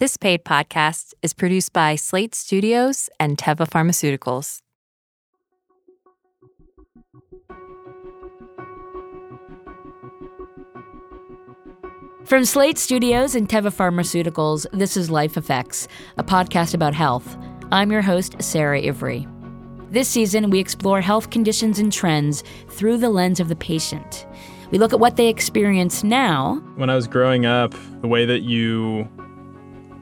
This paid podcast is produced by Slate Studios and Teva Pharmaceuticals. From Slate Studios and Teva Pharmaceuticals, this is Life Effects, a podcast about health. I'm your host, Sara Ivry. This season, we explore health conditions and trends through the lens of the patient. We look at what they experience now. When I was growing up, the way that you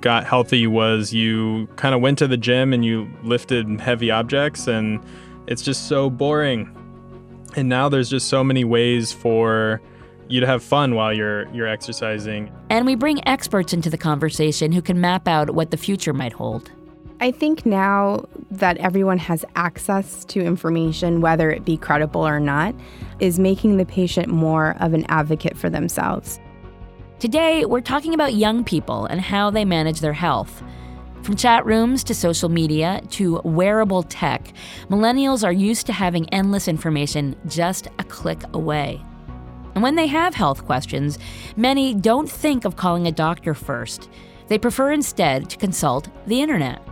got healthy was you kind of went to the gym and you lifted heavy objects, and it's just so boring. And now there's just so many ways for you to have fun while you're you're exercising. And we bring experts into the conversation who can map out what the future might hold. I think now that everyone has access to information, whether it be credible or not, is making the patient more of an advocate for themselves. Today, we're talking about young people and how they manage their health. From chat rooms to social media to wearable tech, millennials are used to having endless information just a click away. And when they have health questions, many don't think of calling a doctor first. They prefer instead to consult the internet.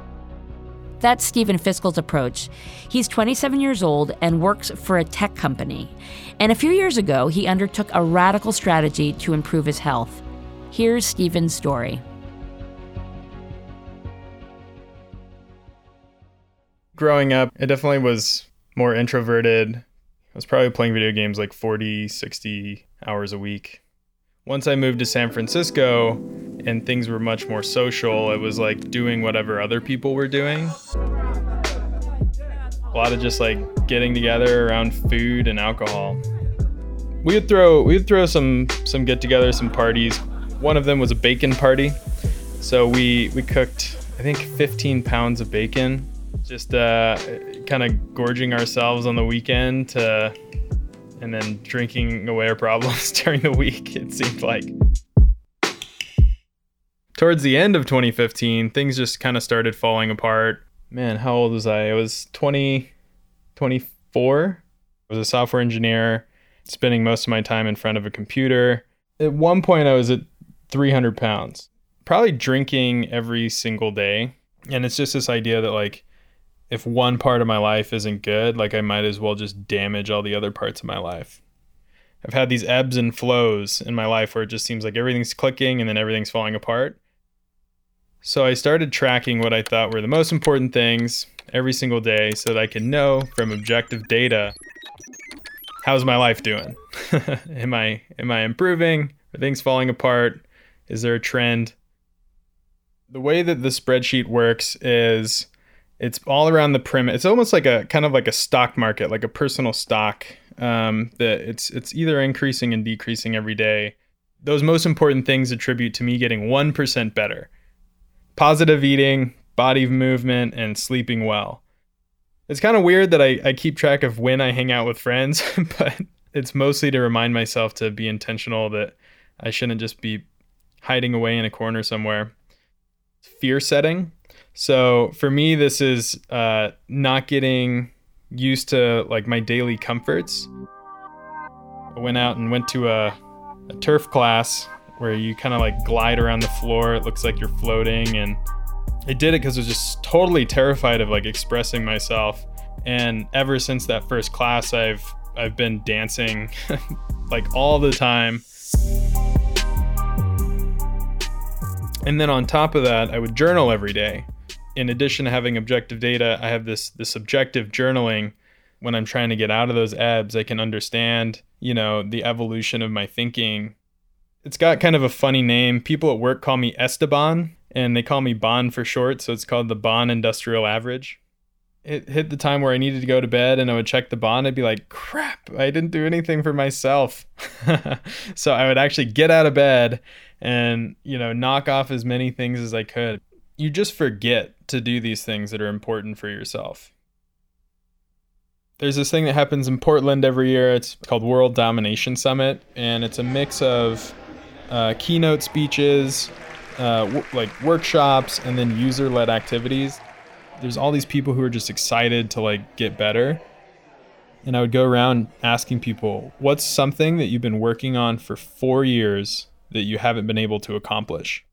That's Stephen Fiskell's approach. He's 27 years old and works for a tech company. And a few years ago, he undertook a radical strategy to improve his health. Here's Stephen's story. Growing up, I definitely was more introverted. I was probably playing video games like 40, 60 hours a week. Once I moved to San Francisco and things were much more social, it was like doing whatever other people were doing. A lot of just like getting together around food and alcohol. We would throw we would throw some some get-togethers, some parties. One of them was a bacon party. So we we cooked I think 15 pounds of bacon, just uh, kind of gorging ourselves on the weekend to and then drinking away our problems during the week, it seemed like. Towards the end of 2015, things just kind of started falling apart. Man, how old was I? I was 20, 24. I was a software engineer, spending most of my time in front of a computer. At one point, I was at 300 pounds, probably drinking every single day. And it's just this idea that, like, if one part of my life isn't good, like I might as well just damage all the other parts of my life. I've had these ebbs and flows in my life where it just seems like everything's clicking and then everything's falling apart. So I started tracking what I thought were the most important things every single day so that I can know from objective data how's my life doing? am I am I improving? Are things falling apart? Is there a trend? The way that the spreadsheet works is it's all around the premise. It's almost like a kind of like a stock market, like a personal stock. Um, that it's it's either increasing and decreasing every day. Those most important things attribute to me getting one percent better. Positive eating, body movement, and sleeping well. It's kind of weird that I, I keep track of when I hang out with friends, but it's mostly to remind myself to be intentional that I shouldn't just be hiding away in a corner somewhere. Fear setting so for me, this is uh, not getting used to like my daily comforts. I went out and went to a, a turf class where you kind of like glide around the floor. It looks like you're floating, and I did it because I was just totally terrified of like expressing myself. And ever since that first class, I've I've been dancing like all the time. And then on top of that, I would journal every day in addition to having objective data, I have this this subjective journaling. When I'm trying to get out of those ebbs, I can understand, you know, the evolution of my thinking. It's got kind of a funny name. People at work call me Esteban, and they call me Bond for short, so it's called the Bond Industrial Average. It hit the time where I needed to go to bed and I would check the bond. I'd be like, crap, I didn't do anything for myself. so I would actually get out of bed and, you know, knock off as many things as I could you just forget to do these things that are important for yourself. There's this thing that happens in Portland every year. It's called World Domination Summit, and it's a mix of uh, keynote speeches, uh, w- like workshops, and then user-led activities. There's all these people who are just excited to like get better. And I would go around asking people, "What's something that you've been working on for 4 years that you haven't been able to accomplish?"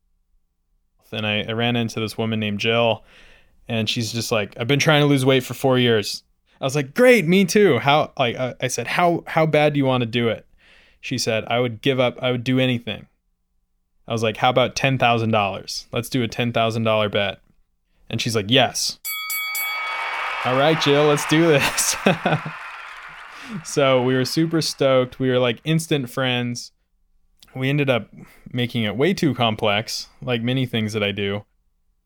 And I, I ran into this woman named Jill, and she's just like, I've been trying to lose weight for four years. I was like, great, me too. How like I said, how how bad do you want to do it? She said, I would give up. I would do anything. I was like, how about ten thousand dollars? Let's do a ten thousand dollar bet. And she's like, yes. All right, Jill, let's do this. so we were super stoked. We were like instant friends. We ended up making it way too complex, like many things that I do.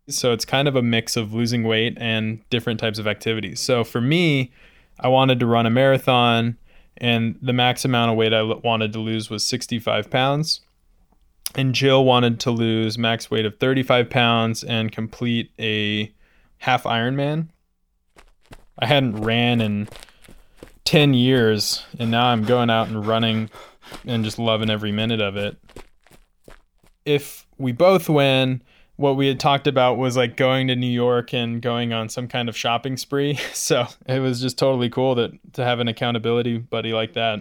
So it's kind of a mix of losing weight and different types of activities. So for me, I wanted to run a marathon, and the max amount of weight I wanted to lose was 65 pounds. And Jill wanted to lose max weight of 35 pounds and complete a half Ironman. I hadn't ran in 10 years, and now I'm going out and running and just loving every minute of it. If we both win, what we had talked about was like going to New York and going on some kind of shopping spree. So it was just totally cool that to have an accountability buddy like that.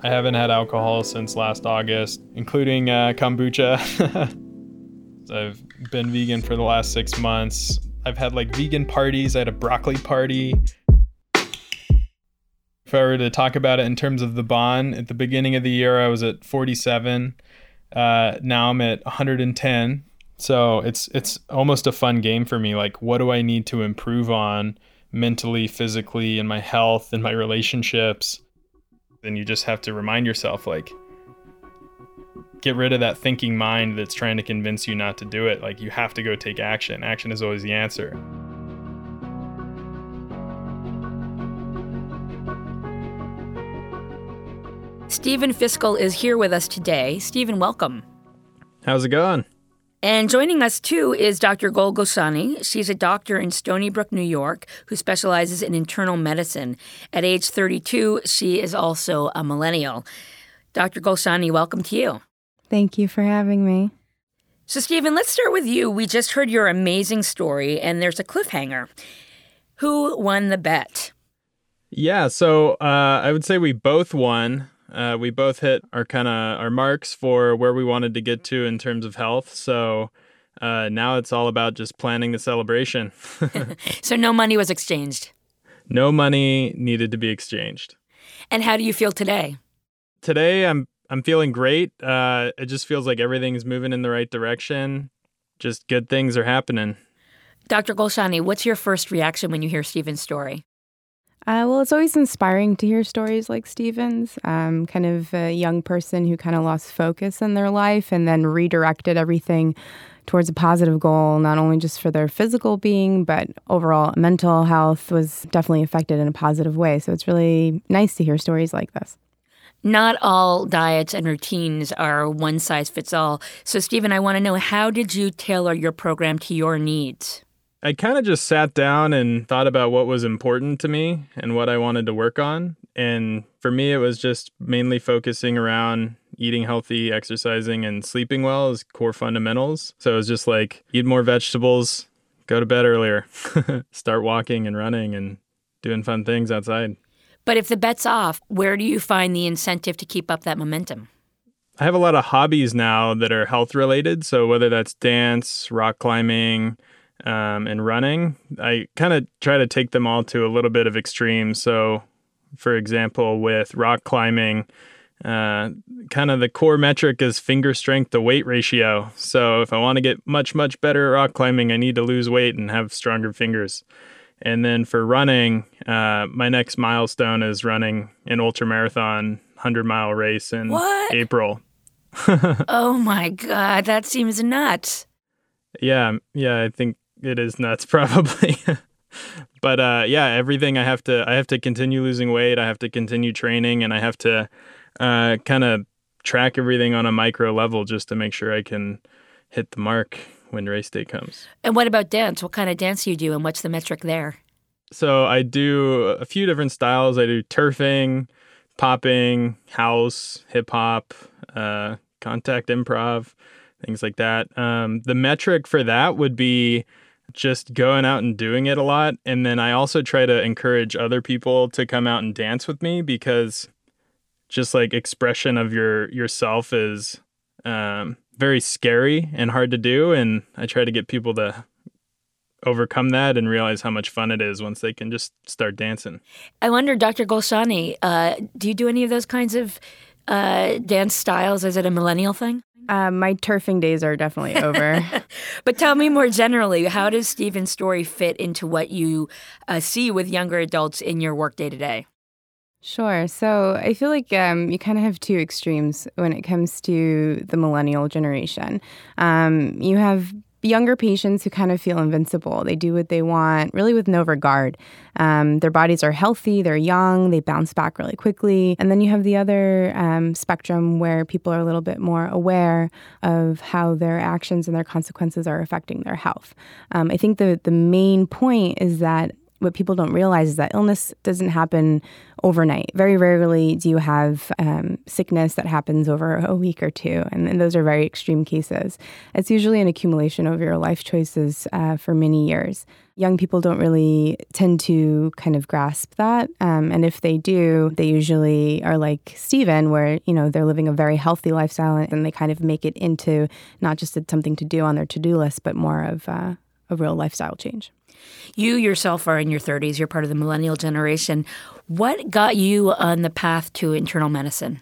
I haven't had alcohol since last August, including uh, kombucha. I've been vegan for the last six months. I've had like vegan parties. I had a broccoli party. If I were to talk about it in terms of the bond, at the beginning of the year, I was at 47. Uh, now I'm at 110. So it's it's almost a fun game for me. Like, what do I need to improve on mentally, physically, in my health, in my relationships? Then you just have to remind yourself, like, get rid of that thinking mind that's trying to convince you not to do it. Like, you have to go take action. Action is always the answer. Stephen Fiskell is here with us today. Stephen, welcome. How's it going? And joining us too is Dr. Gol Golshani. She's a doctor in Stony Brook, New York, who specializes in internal medicine. At age 32, she is also a millennial. Dr. Golshani, welcome to you. Thank you for having me. So, Stephen, let's start with you. We just heard your amazing story, and there's a cliffhanger. Who won the bet? Yeah, so uh, I would say we both won. Uh, we both hit our kind of our marks for where we wanted to get to in terms of health. So uh, now it's all about just planning the celebration. so no money was exchanged. No money needed to be exchanged. And how do you feel today? Today, I'm I'm feeling great. Uh, it just feels like everything's moving in the right direction. Just good things are happening. Dr. Golshani, what's your first reaction when you hear Stephen's story? Uh, well, it's always inspiring to hear stories like Stephen's, um, kind of a young person who kind of lost focus in their life and then redirected everything towards a positive goal, not only just for their physical being, but overall mental health was definitely affected in a positive way. So it's really nice to hear stories like this. Not all diets and routines are one size fits all. So, Stephen, I want to know how did you tailor your program to your needs? I kind of just sat down and thought about what was important to me and what I wanted to work on. And for me, it was just mainly focusing around eating healthy, exercising, and sleeping well as core fundamentals. So it was just like eat more vegetables, go to bed earlier, start walking and running and doing fun things outside. But if the bet's off, where do you find the incentive to keep up that momentum? I have a lot of hobbies now that are health related. So whether that's dance, rock climbing, um, and running, I kind of try to take them all to a little bit of extreme. So, for example, with rock climbing, uh, kind of the core metric is finger strength to weight ratio. So, if I want to get much, much better at rock climbing, I need to lose weight and have stronger fingers. And then for running, uh, my next milestone is running an ultra marathon 100 mile race in what? April. oh my God, that seems nuts. Yeah, yeah, I think it is nuts probably. but uh, yeah, everything I have to I have to continue losing weight. I have to continue training, and I have to uh, kind of track everything on a micro level just to make sure I can hit the mark when race day comes. And what about dance? What kind of dance do you do, and what's the metric there? So I do a few different styles. I do turfing, popping, house, hip hop, uh, contact improv, things like that. Um, the metric for that would be just going out and doing it a lot. And then I also try to encourage other people to come out and dance with me because just like expression of your yourself is um, very scary and hard to do. And I try to get people to overcome that and realize how much fun it is once they can just start dancing. I wonder, Dr. Golshani, uh, do you do any of those kinds of uh, dance styles? Is it a millennial thing? Uh, my turfing days are definitely over. but tell me more generally, how does Stephen's story fit into what you uh, see with younger adults in your work day to day? Sure. So I feel like um, you kind of have two extremes when it comes to the millennial generation. Um, you have younger patients who kind of feel invincible. They do what they want, really with no regard. Um, their bodies are healthy, they're young, they bounce back really quickly. And then you have the other um, spectrum where people are a little bit more aware of how their actions and their consequences are affecting their health. Um, I think the, the main point is that what people don't realize is that illness doesn't happen overnight. Very rarely do you have um, sickness that happens over a week or two, and, and, those are very extreme cases. It's usually an accumulation of your life choices uh, for many years. Young people don't really tend to kind of grasp that, um, and if they do, they usually are like Stephen, where you know they're living a very healthy lifestyle, and they kind of make it into not just something to do on their to-do list, but more of uh, a real lifestyle change. You yourself are in your 30s, you're part of the millennial generation. What got you on the path to internal medicine?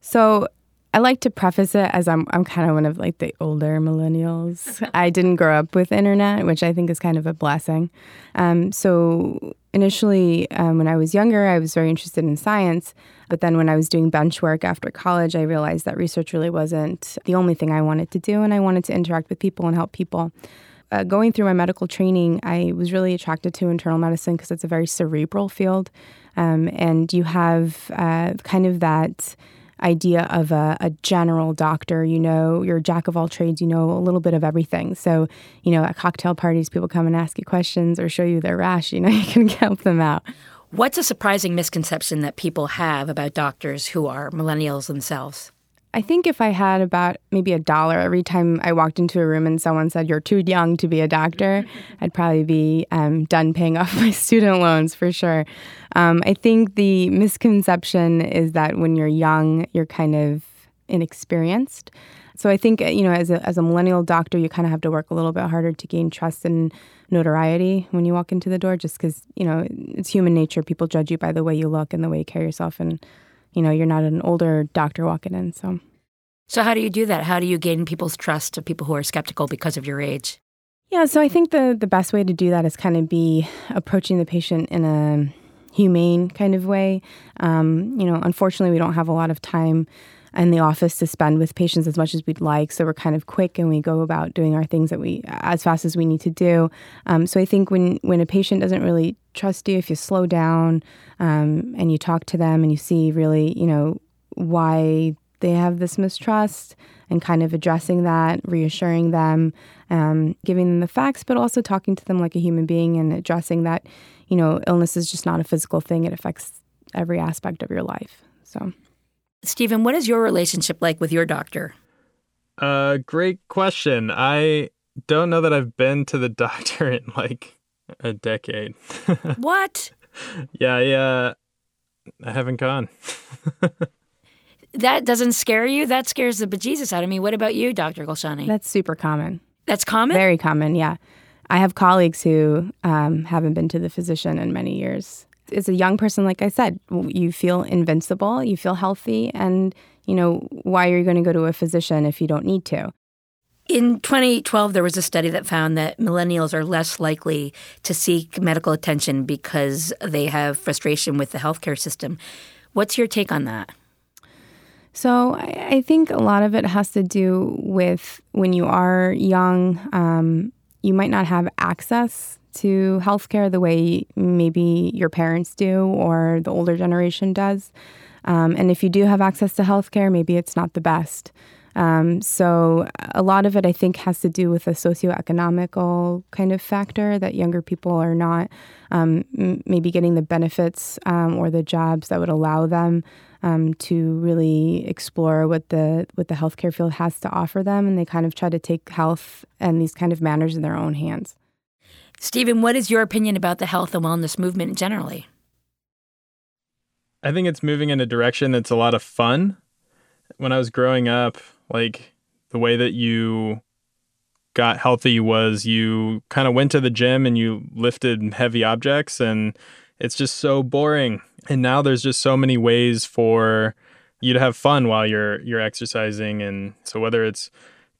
So, I like to preface it as I'm I'm kind of one of like the older millennials. I didn't grow up with internet, which I think is kind of a blessing. Um, so initially, um, when I was younger, I was very interested in science. But then when I was doing bench work after college, I realized that research really wasn't the only thing I wanted to do, and I wanted to interact with people and help people uh, going through my medical training, I was really attracted to internal medicine because it's a very cerebral field. Um, and you have uh, kind of that idea of a, a, general doctor. You know, you're a jack of all trades, you know a little bit of everything. So, you know, at cocktail parties, people come and ask you questions or show you their rash, you know, you can help them out. What's a surprising misconception that people have about doctors who are millennials themselves? I think if I had about maybe a dollar every time I walked into a room and someone said, You're too young to be a doctor, I'd probably be um, done paying off my student loans for sure. Um, I think the misconception is that when you're young, you're kind of inexperienced. So I think, you know, as a, as a millennial doctor, you kind of have to work a little bit harder to gain trust and notoriety when you walk into the door, just because, you know, it's human nature. People judge you by the way you look and the way you carry yourself. And you know, you're not an older doctor walking in. So, so how do you do that? How do you gain people's trust of people who are skeptical because of your age? Yeah, so I think the the best way to do that is kind of be approaching the patient in a humane kind of way. Um, you know, unfortunately, we don't have a lot of time in the office to spend with patients as much as we'd like. So we're kind of quick and we go about doing our things that we as fast as we need to do. Um, so I think when when a patient doesn't really trust you, if you slow down um, and you talk to them and you see really, you know, why they have this mistrust and kind of addressing that, reassuring them, um, giving them the facts, but also talking to them like a human being and addressing that, you know, illness is just not a physical thing. It affects every aspect of your life. So. Stephen, what is your relationship like with your doctor? Uh, great question. I don't know that I've been to the doctor in like a decade. what? Yeah, yeah. I haven't gone. that doesn't scare you? That scares the bejesus out of me. What about you, Dr. Golshani? That's super common. That's common? Very common, yeah. I have colleagues who um, haven't been to the physician in many years as a young person, like I said, you feel invincible, you feel healthy, and you know why are you going to go to a physician if you don't need to? In 2012, there was a study that found that millennials are less likely to seek medical attention because they have frustration with the healthcare system. What's your take on that? So, I think a lot of it has to do with when you are young, um, you might not have access to healthcare the way maybe your parents do or the older generation does. Um, and if you do have access to healthcare, maybe it's not the best. Um, so a lot of it, I think, has to do with a socioeconomical kind of factor that younger people are not um, m- maybe getting the benefits um, or the jobs that would allow them um, to really explore what the what the healthcare field has to offer them, and they kind of try to take health and these kind of matters in their own hands. Stephen, what is your opinion about the health and wellness movement generally? I think it's moving in a direction that's a lot of fun. When I was growing up, like the way that you got healthy was you kind of went to the gym and you lifted heavy objects and it's just so boring. And now there's just so many ways for you to have fun while you're you're exercising and so whether it's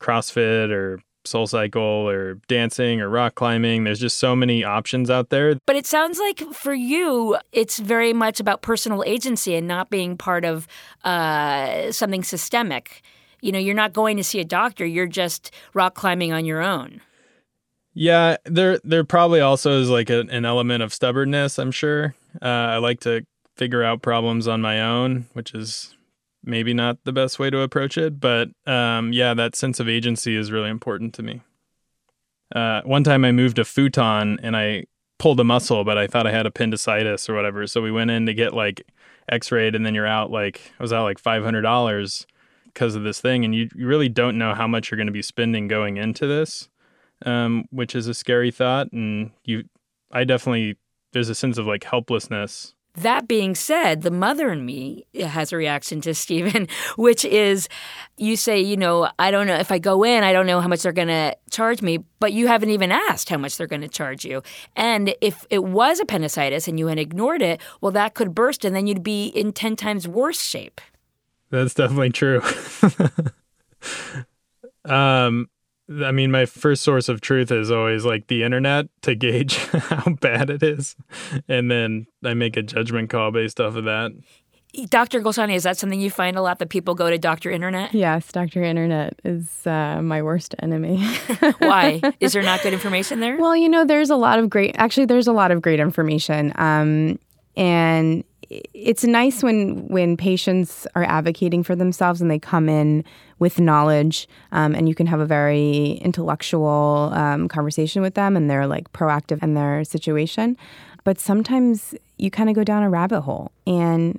CrossFit or SoulCycle or dancing or rock climbing. There's just so many options out there. But it sounds like for you it's very much about personal agency and not being part of uh, something systemic. You know you're not going to see a doctor you're just rock climbing on your own. Yeah there there probably also is like a, an element of stubbornness i'm sure. Uh, i like to figure out problems on my own which is maybe not the best way to approach it, but um, yeah, that sense of agency is really important to me. Uh, one time I moved a futon and I pulled a muscle, but I thought I had appendicitis or whatever. So we went in to get like x-rayed and then you're out like, I was out like $500 because of this thing. And you, you really don't know how much you're going to be spending going into this, um, which is a scary thought. And you, I definitely, there's a sense of like helplessness that being said, the mother in me has a reaction to Stephen, which is you say, you know, I don't know if I go in, I don't know how much they're going to charge me, but you haven't even asked how much they're going to charge you. And if it was appendicitis and you had ignored it, well, that could burst and then you'd be in 10 times worse shape. That's definitely true. um, I mean, my first source of truth is always like the internet to gauge how bad it is. And then I make a judgment call based off of that. Dr. Golshani, is that something you find a lot that people go to Dr. Internet? Yes, Dr. Internet is uh, my worst enemy. Why? Is there not good information there? Well, you know, there's a lot of great, actually, there's a lot of great information. Um, and it's nice when when patients are advocating for themselves and they come in with knowledge um, and you can have a very intellectual um, conversation with them and they're like proactive in their situation. But sometimes you kind of go down a rabbit hole and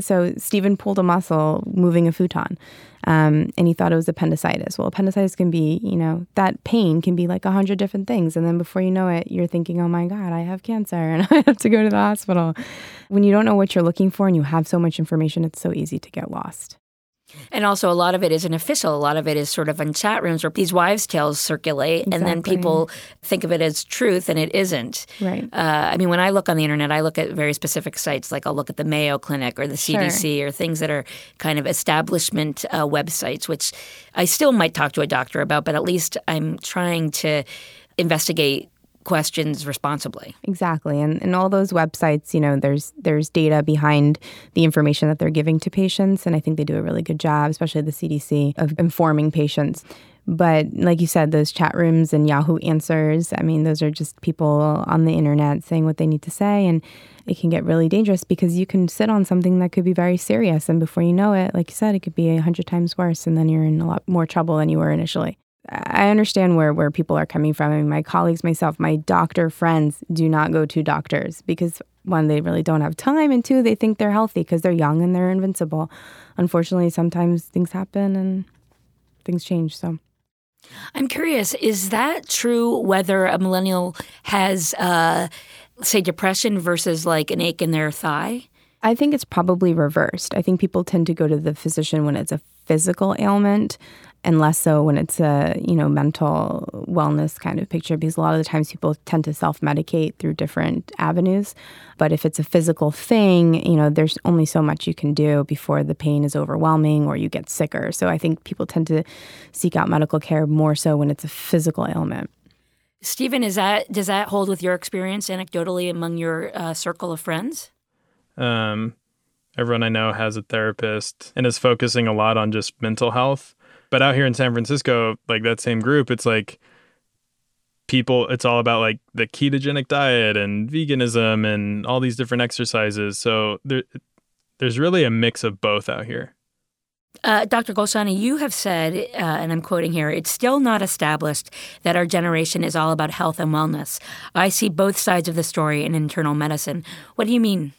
so Stephen pulled a muscle moving a futon, um, and he thought it was appendicitis. Well, appendicitis can be, you know, that pain can be like a hundred different things, and then before you know it, you're thinking, "Oh my God, I have cancer, and I have to go to the hospital." When you don't know what you're looking for, and you have so much information, it's so easy to get lost. And also, a lot of it isn't official. A lot of it is sort of in chat rooms where these wives' tales circulate, exactly. and then people think of it as truth, and it isn't. Right. Uh, I mean, when I look on the internet, I look at very specific sites, like I'll look at the Mayo Clinic or the CDC sure. or things that are kind of establishment uh, websites, which I still might talk to a doctor about, but at least I'm trying to investigate questions responsibly. Exactly. And and all those websites, you know, there's there's data behind the information that they're giving to patients and I think they do a really good job, especially the CDC of informing patients. But like you said, those chat rooms and Yahoo Answers, I mean, those are just people on the internet saying what they need to say and it can get really dangerous because you can sit on something that could be very serious and before you know it, like you said, it could be a hundred times worse and then you're in a lot more trouble than you were initially. I understand where, where people are coming from. I mean, my colleagues, myself, my doctor friends do not go to doctors because one, they really don't have time, and two, they think they're healthy because they're young and they're invincible. Unfortunately, sometimes things happen and things change. So. I'm curious, is that true whether a millennial has, uh, say, depression versus like an ache in their thigh? I think it's probably reversed. I think people tend to go to the physician when it's a physical ailment and less so when it's a you know mental wellness kind of picture because a lot of the times people tend to self-medicate through different avenues. But if it's a physical thing you know there's only so much you can do before the pain is overwhelming or you get sicker. So i think people tend to seek out medical care more so when it's a physical ailment. Stephen is that does that hold with your experience anecdotally among your uh, circle of friends? Um, everyone i know has a therapist and is focusing a lot on just mental health but out here in San Francisco, like that same group, it's like people it's all about like the ketogenic diet and veganism and all these different exercises. So there there's really a mix of both out here. Uh, Dr. Golshani, you have said, uh, and I'm quoting here, it's still not established that our generation is all about health and wellness. I see both sides of the story in internal medicine. What do you mean?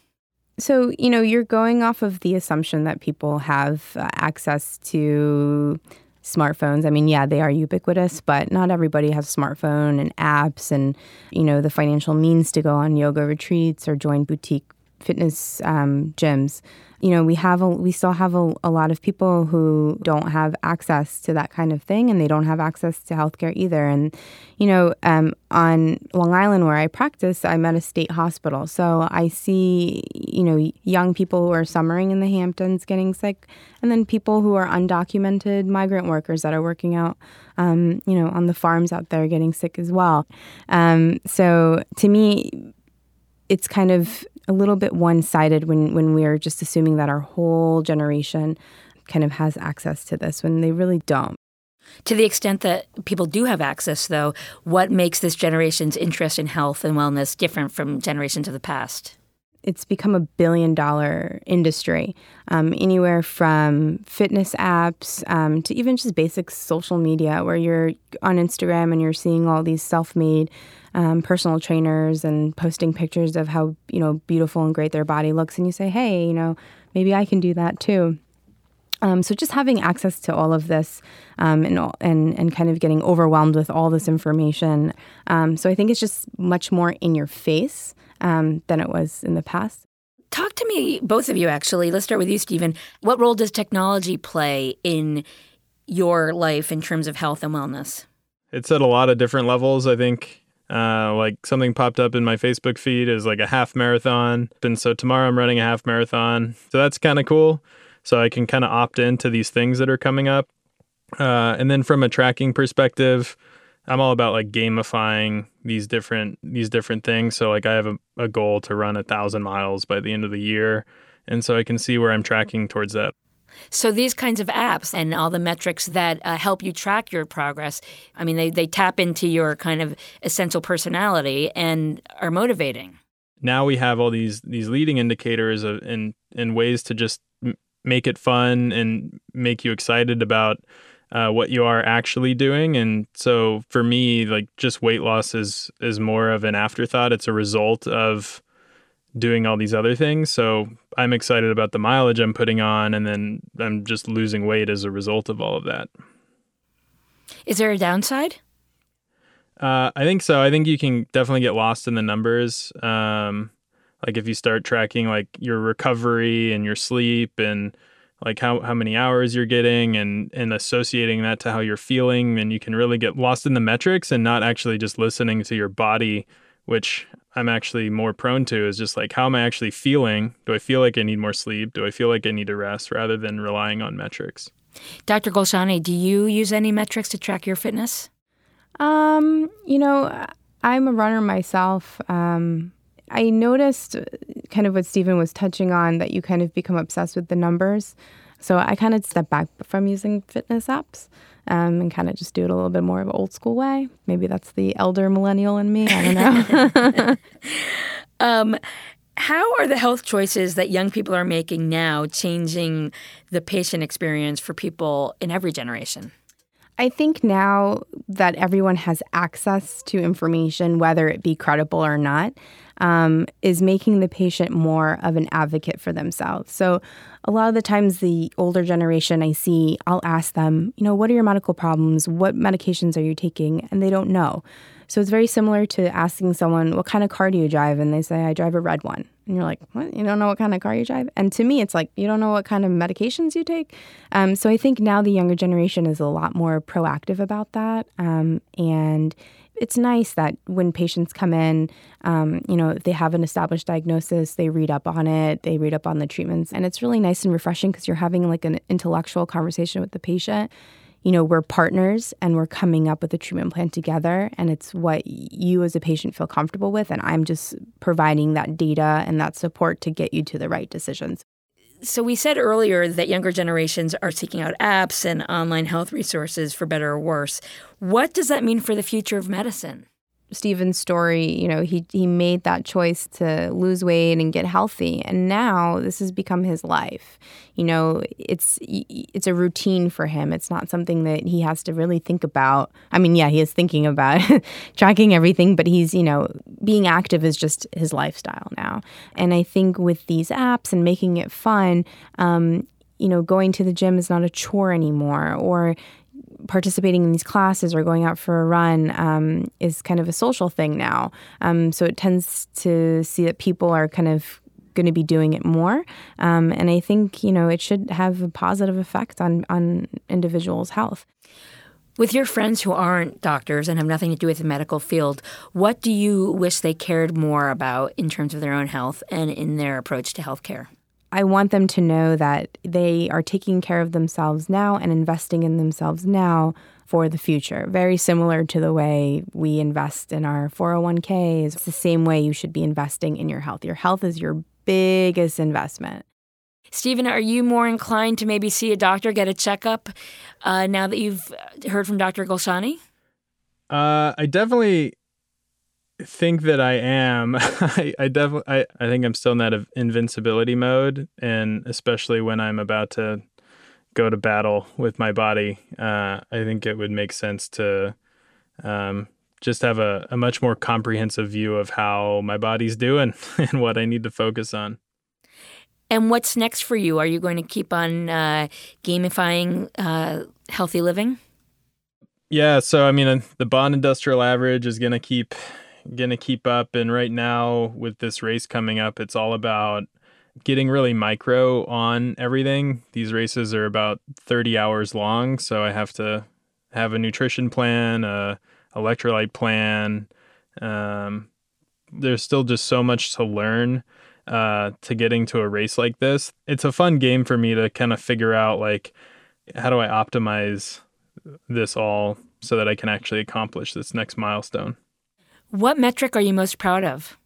So, you know, you're going off of the assumption that people have uh, access to smartphones. I mean, yeah, they are ubiquitous, but not everybody has a smartphone and apps and, you know, the financial means to go on yoga retreats or join boutique fitness um, gyms you know, we have a, we still have a, a lot of people who don't have access to that kind of thing, and they don't have access to healthcare either. And you know, um, on Long Island where I practice, I'm at a state hospital, so I see you know young people who are summering in the Hamptons getting sick, and then people who are undocumented migrant workers that are working out, um, you know, on the farms out there getting sick as well. Um, so to me, it's kind of a little bit one-sided when when we're just assuming that our whole generation kind of has access to this when they really don't. To the extent that people do have access, though, what makes this generation's interest in health and wellness different from generations of the past? It's become a billion dollar industry, um, anywhere from fitness apps um, to even just basic social media, where you're on Instagram and you're seeing all these self made um, personal trainers and posting pictures of how you know beautiful and great their body looks, and you say, hey, you know, maybe I can do that too. Um, so just having access to all of this um, and, and and kind of getting overwhelmed with all this information. Um, so I think it's just much more in your face um, than it was in the past. Talk to me, both of you. Actually, let's start with you, Stephen. What role does technology play in your life in terms of health and wellness? It's at a lot of different levels. I think uh, like something popped up in my Facebook feed is like a half marathon. And so tomorrow I'm running a half marathon. So that's kind of cool. So I can kind of opt into these things that are coming up. Uh, and then from a tracking perspective, I'm all about like gamifying these different these different things. So like I have a, a goal to run a thousand miles by the end of the year. And so I can see where I'm tracking towards that. So these kinds of apps and all the metrics that uh, help you track your progress, I mean, they, they tap into your kind of essential personality and are motivating. Now we have all these these leading indicators of, and and ways to just m- make it fun and make you excited about uh, what you are actually doing. And so for me, like just weight loss is is more of an afterthought. It's a result of doing all these other things. So I'm excited about the mileage I'm putting on, and then I'm just losing weight as a result of all of that. Is there a downside? Uh, I think so. I think you can definitely get lost in the numbers. Um, like if you start tracking like your recovery and your sleep and like how, how many hours you're getting and and associating that to how you're feeling, and you can really get lost in the metrics and not actually just listening to your body, which I'm actually more prone to is just like how am I actually feeling? Do I feel like I need more sleep? Do I feel like I need to rest rather than relying on metrics? Dr. Golshani, do you use any metrics to track your fitness? Um, you know, I'm a runner myself. Um, I noticed uh, kind of what Stephen was touching on that you kind of become obsessed with the numbers. So I kind of step back from using fitness apps um, and kind of just do it a little bit more of an old school way. Maybe that's the elder millennial in me. I don't know. um, how are the health choices that young people are making now changing the patient experience for people in every generation? I think now that everyone has access to information, whether it be credible or not, um, is making the patient more of an advocate for themselves. So, a lot of the times, the older generation I see, I'll ask them, you know, what are your medical problems? What medications are you taking? And they don't know. So, it's very similar to asking someone, what kind of car do you drive? And they say, I drive a red one. And you're like, what? You don't know what kind of car you drive? And to me, it's like, you don't know what kind of medications you take. Um, so, I think now the younger generation is a lot more proactive about that. Um, and it's nice that when patients come in, um, you know, they have an established diagnosis, they read up on it, they read up on the treatments, and it's really nice and refreshing because you're having like an intellectual conversation with the patient. You know, we're partners and we're coming up with a treatment plan together, and it's what you as a patient feel comfortable with, and I'm just providing that data and that support to get you to the right decisions. So, we said earlier that younger generations are seeking out apps and online health resources for better or worse. What does that mean for the future of medicine? Stephen's story, you know, he he made that choice to lose weight and get healthy, and now this has become his life. You know, it's it's a routine for him. It's not something that he has to really think about. I mean, yeah, he is thinking about tracking everything, but he's you know being active is just his lifestyle now. And I think with these apps and making it fun, um, you know, going to the gym is not a chore anymore, or participating in these classes or going out for a run um, is kind of a social thing now. Um, so it tends to see that people are kind of going to be doing it more. Um, and I think, you know, it should have a positive effect on, on individuals' health. With your friends who aren't doctors and have nothing to do with the medical field, what do you wish they cared more about in terms of their own health and in their approach to healthcare? I want them to know that they are taking care of themselves now and investing in themselves now for the future. Very similar to the way we invest in our 401ks. It's the same way you should be investing in your health. Your health is your biggest investment. Stephen, are you more inclined to maybe see a doctor, get a checkup uh, now that you've heard from Dr. Golshani? Uh, I definitely think that I am. I, I definitely, I, I think I'm still in that invincibility mode, and especially when I'm about to go to battle with my body, uh, I think it would make sense to um, just have a, a much more comprehensive view of how my body's doing and what I need to focus on. And what's next for you? Are you going to keep on uh, gamifying uh, healthy living? Yeah, so I mean, uh, the bond industrial average is going to keep going to keep up, and right now with this race coming up, it's all about getting really micro on everything. These races are about 30 hours long, so I have to have a nutrition plan, a electrolyte plan. Um, there's still just so much to learn uh, to getting to a race like this. It's a fun game for me to kind of figure out like how do I optimize this all so that I can actually accomplish this next milestone. What metric are you most proud of?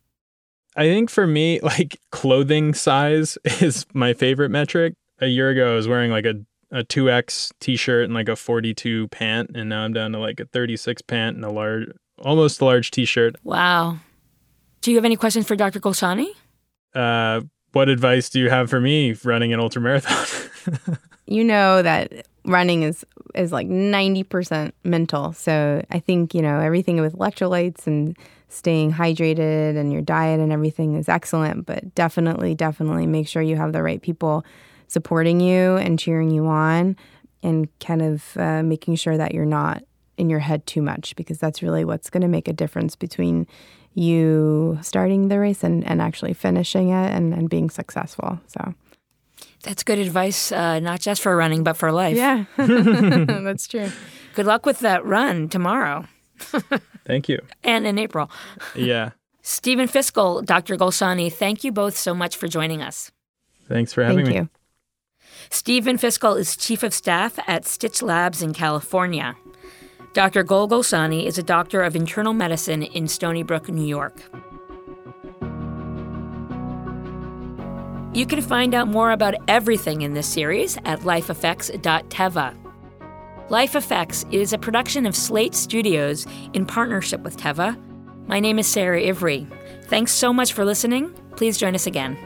I think for me, like clothing size is my favorite metric. A year ago, I was wearing like a a 2X t-shirt and like a 42 pant and now I'm down to like a 36 pant and a large almost a large t-shirt. Wow. Do you have any questions for Dr. Golshani? uh, what advice do you have for me running an ultra marathon? you know that running is is like 90% mental. So I think, you know, everything with electrolytes and staying hydrated and your diet and everything is excellent, but definitely definitely make sure you have the right people supporting you and cheering you on and kind of uh, making sure that you're not in your head too much because that's really what's going to make a difference between you starting the race and, and actually finishing it and, and being successful. So that's good advice, uh, not just for running, but for life. Yeah, that's true. Good luck with that run tomorrow. thank you. And in April. Yeah. Stephen Fiskell, Dr. Golshani, thank you both so much for joining us. Thanks for having thank me. You. Stephen Fiskell is Chief of Staff at Stitch Labs in California. Dr. Gol Golshani is a doctor of internal medicine in Stony Brook, New York. You can find out more about everything in this series at lifeeffects.teva. Life Effects is a production of Slate Studios in partnership with Teva. My name is Sara Ivry. Thanks so much for listening. Please join us again.